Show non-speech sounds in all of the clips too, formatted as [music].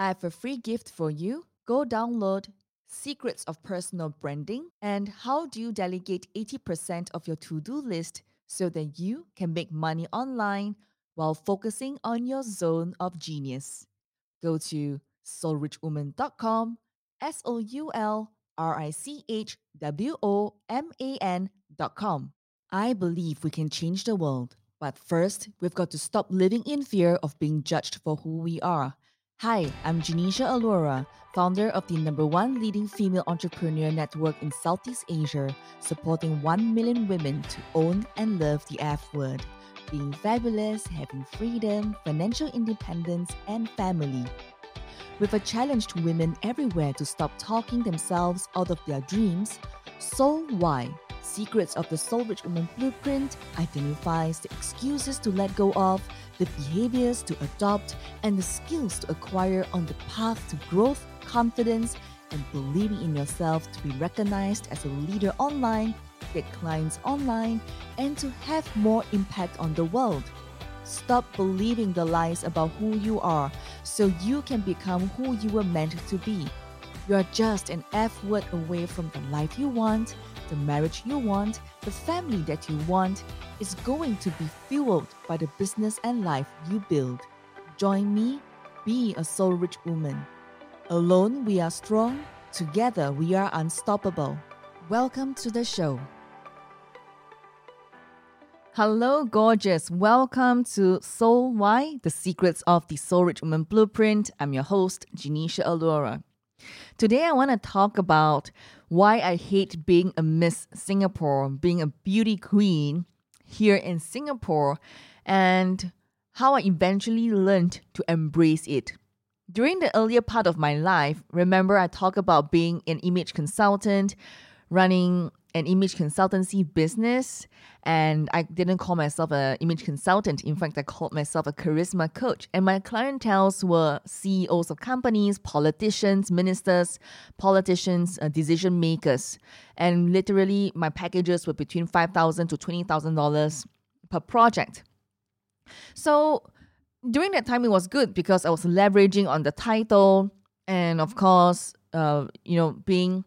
I have a free gift for you. Go download Secrets of Personal Branding and How Do You Delegate 80% of Your To Do List so that you can make money online while focusing on your zone of genius. Go to soulrichwoman.com, S O U L R I C H W O M A N.com. I believe we can change the world, but first, we've got to stop living in fear of being judged for who we are. Hi, I'm Genecia Alluora, founder of the number one leading female entrepreneur network in Southeast Asia, supporting 1 million women to own and love the F word, being fabulous, having freedom, financial independence, and family. With a challenge to women everywhere to stop talking themselves out of their dreams, Soul Why Secrets of the Soul Rich Woman Blueprint identifies the excuses to let go of, the behaviors to adopt, and the skills to acquire on the path to growth, confidence, and believing in yourself to be recognized as a leader online, get clients online, and to have more impact on the world. Stop believing the lies about who you are so you can become who you were meant to be. You are just an F word away from the life you want the marriage you want, the family that you want, is going to be fueled by the business and life you build. Join me, be a soul rich woman. Alone we are strong, together we are unstoppable. Welcome to the show. Hello, gorgeous. Welcome to Soul Why, the secrets of the Soul Rich Woman Blueprint. I'm your host, Genecia Alluora. Today, I want to talk about why I hate being a Miss Singapore, being a beauty queen here in Singapore, and how I eventually learned to embrace it. During the earlier part of my life, remember I talked about being an image consultant, running an image consultancy business and I didn't call myself an image consultant. In fact, I called myself a charisma coach. And my clientels were CEOs of companies, politicians, ministers, politicians, uh, decision makers. And literally, my packages were between $5,000 to $20,000 per project. So during that time, it was good because I was leveraging on the title and, of course, uh, you know, being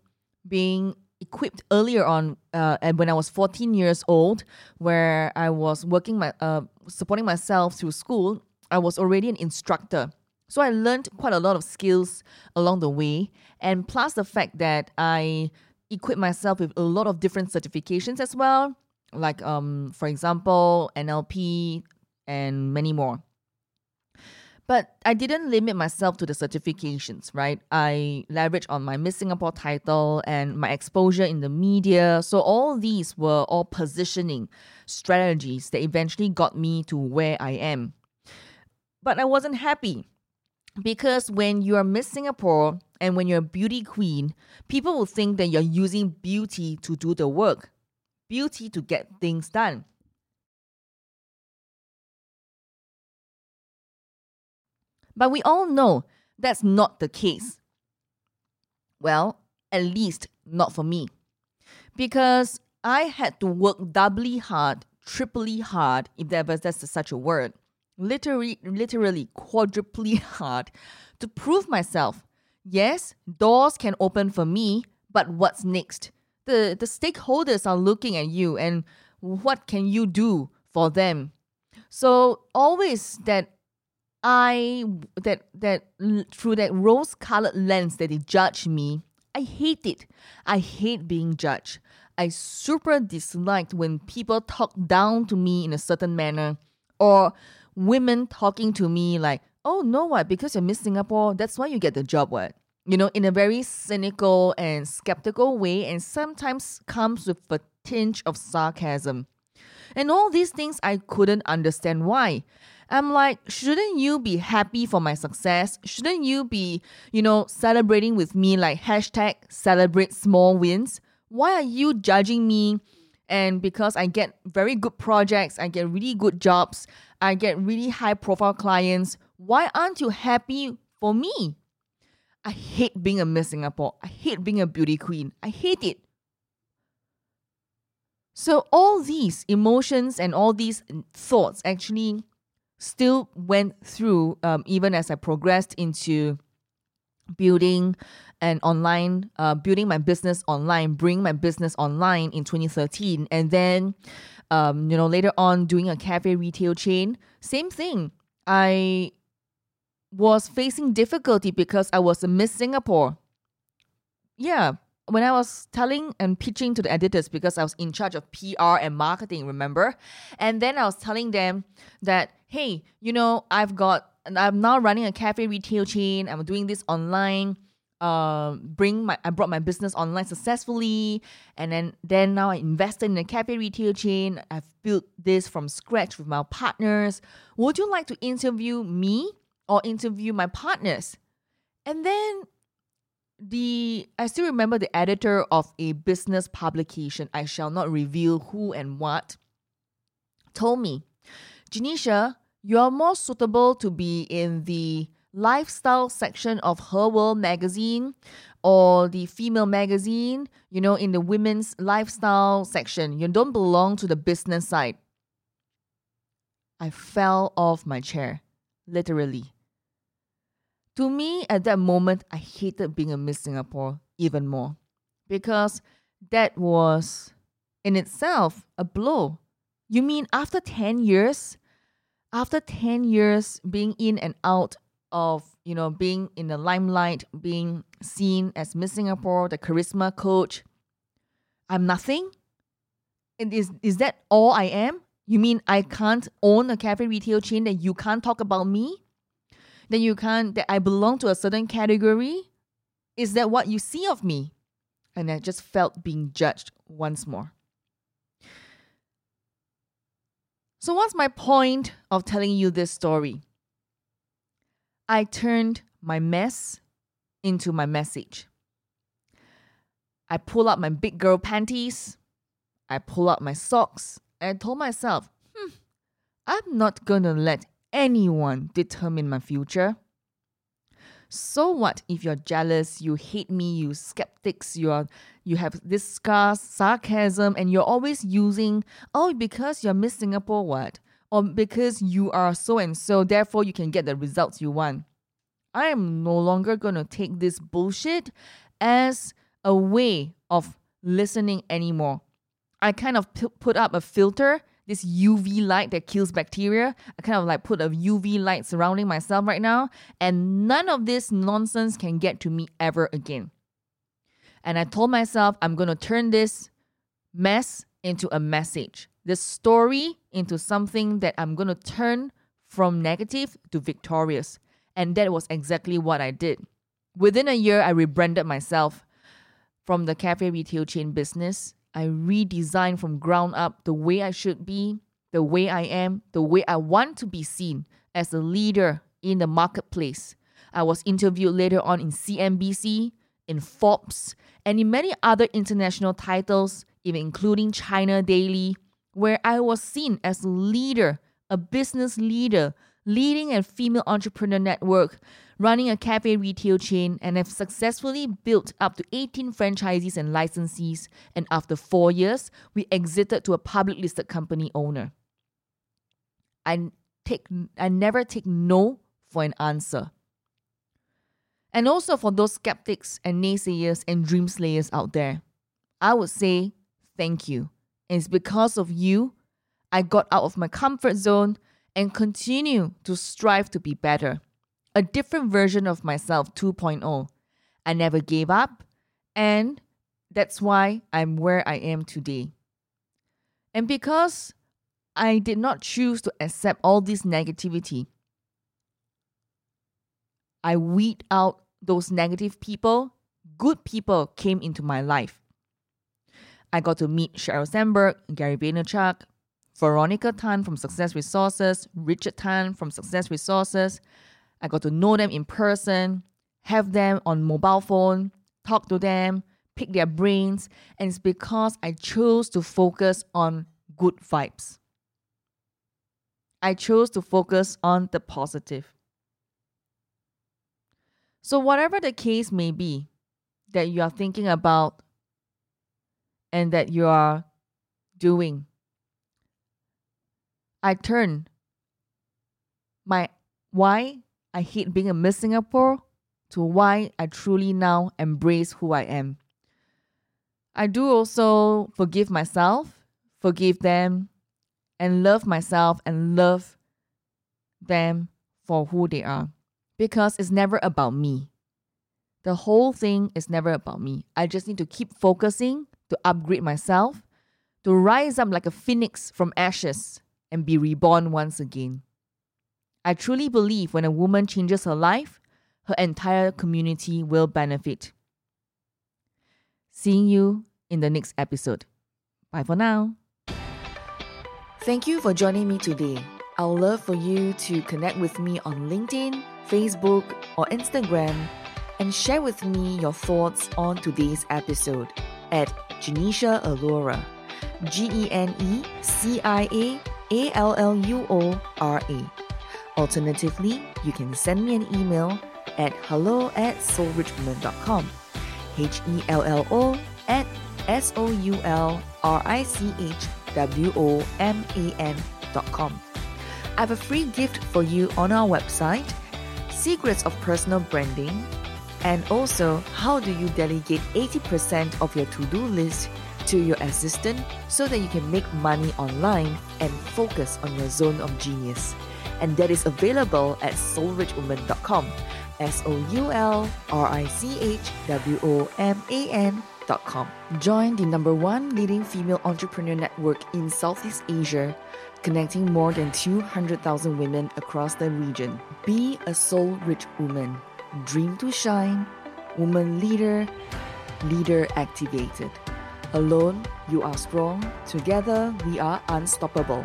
being equipped earlier on uh, and when I was 14 years old, where I was working my uh, supporting myself through school. I was already an instructor. So I learned quite a lot of skills along the way. And plus the fact that I equipped myself with a lot of different certifications as well, like um, for example, NLP and many more. But I didn't limit myself to the certifications, right? I leveraged on my Miss Singapore title and my exposure in the media. So all these were all positioning strategies that eventually got me to where I am. But I wasn't happy because when you're Miss Singapore and when you're a beauty queen, people will think that you're using beauty to do the work, beauty to get things done. But we all know that's not the case. Well, at least not for me. Because I had to work doubly hard, triply hard, if there was that's such a word, literally, literally quadruply [laughs] hard to prove myself. Yes, doors can open for me, but what's next? The, the stakeholders are looking at you and what can you do for them? So always that I that that through that rose-colored lens that they judge me, I hate it. I hate being judged. I super disliked when people talk down to me in a certain manner, or women talking to me like, "Oh no, what? Because you're Miss Singapore, that's why you get the job, what?" You know, in a very cynical and skeptical way, and sometimes comes with a tinge of sarcasm. And all these things I couldn't understand why. I'm like, shouldn't you be happy for my success? Shouldn't you be, you know, celebrating with me like hashtag celebrate small wins? Why are you judging me? And because I get very good projects, I get really good jobs, I get really high profile clients, why aren't you happy for me? I hate being a Miss Singapore. I hate being a beauty queen. I hate it. So, all these emotions and all these thoughts actually still went through um, even as I progressed into building an online, uh, building my business online, bring my business online in 2013. And then, um, you know, later on doing a cafe retail chain, same thing. I was facing difficulty because I was a Miss Singapore. Yeah, when I was telling and pitching to the editors because I was in charge of PR and marketing, remember? And then I was telling them that, hey, you know, I've got, I'm now running a cafe retail chain. I'm doing this online. Uh, bring my, I brought my business online successfully, and then then now I invested in a cafe retail chain. I've built this from scratch with my partners. Would you like to interview me or interview my partners? And then the I still remember the editor of a business publication, I shall not reveal who and what, told me, Genecia, you're more suitable to be in the lifestyle section of Her World magazine or the female magazine, you know, in the women's lifestyle section. You don't belong to the business side. I fell off my chair, literally. To me, at that moment, I hated being a Miss Singapore even more because that was in itself a blow. You mean after 10 years, after 10 years being in and out of, you know, being in the limelight, being seen as Miss Singapore, the charisma coach, I'm nothing? And is, is that all I am? You mean I can't own a cafe retail chain that you can't talk about me? Then you can't, that I belong to a certain category? Is that what you see of me? And I just felt being judged once more. So, what's my point of telling you this story? I turned my mess into my message. I pull up my big girl panties, I pull up my socks, and I told myself, hmm, I'm not gonna let anyone determine my future. So what if you're jealous, you hate me, you skeptics, you are you have this scar, sarcasm, and you're always using, oh, because you're Miss Singapore what? Or because you are so and so, therefore you can get the results you want. I am no longer gonna take this bullshit as a way of listening anymore. I kind of put up a filter this UV light that kills bacteria. I kind of like put a UV light surrounding myself right now, and none of this nonsense can get to me ever again. And I told myself I'm going to turn this mess into a message, this story into something that I'm going to turn from negative to victorious. And that was exactly what I did. Within a year, I rebranded myself from the cafe retail chain business I redesigned from ground up the way I should be, the way I am, the way I want to be seen as a leader in the marketplace. I was interviewed later on in CNBC, in Forbes, and in many other international titles, even including China Daily, where I was seen as a leader, a business leader, leading a female entrepreneur network, running a cafe retail chain, and have successfully built up to 18 franchisees and licensees. And after four years, we exited to a public listed company owner. I take I never take no for an answer. And also for those skeptics and naysayers and dream slayers out there, I would say thank you. It's because of you I got out of my comfort zone and continue to strive to be better. A different version of myself 2.0. I never gave up, and that's why I'm where I am today. And because I did not choose to accept all this negativity, I weed out those negative people. Good people came into my life. I got to meet Sheryl Sandberg, Gary Vaynerchuk, Veronica Tan from Success Resources, Richard Tan from Success Resources. I got to know them in person, have them on mobile phone, talk to them, pick their brains, and it's because I chose to focus on good vibes. I chose to focus on the positive. So, whatever the case may be that you are thinking about and that you are doing, I turn my why I hate being a Miss Singapore to why I truly now embrace who I am. I do also forgive myself, forgive them, and love myself and love them for who they are. Because it's never about me. The whole thing is never about me. I just need to keep focusing to upgrade myself, to rise up like a phoenix from ashes and be reborn once again. I truly believe when a woman changes her life, her entire community will benefit. Seeing you in the next episode. Bye for now. Thank you for joining me today. I'd love for you to connect with me on LinkedIn, Facebook, or Instagram and share with me your thoughts on today's episode at Genecia Alluora. G E N E C I A A L L U O R A. Alternatively, you can send me an email at hello at soulrichwoman.com. H E L L O at S O U L R I C H W O M A N.com. I have a free gift for you on our website Secrets of Personal Branding, and also how do you delegate 80% of your to do list to your assistant so that you can make money online and focus on your zone of genius. And that is available at soulrichwoman.com. S O U L R I C H W O M A N.com. Join the number one leading female entrepreneur network in Southeast Asia, connecting more than 200,000 women across the region. Be a soul rich woman. Dream to shine. Woman leader. Leader activated. Alone, you are strong. Together, we are unstoppable.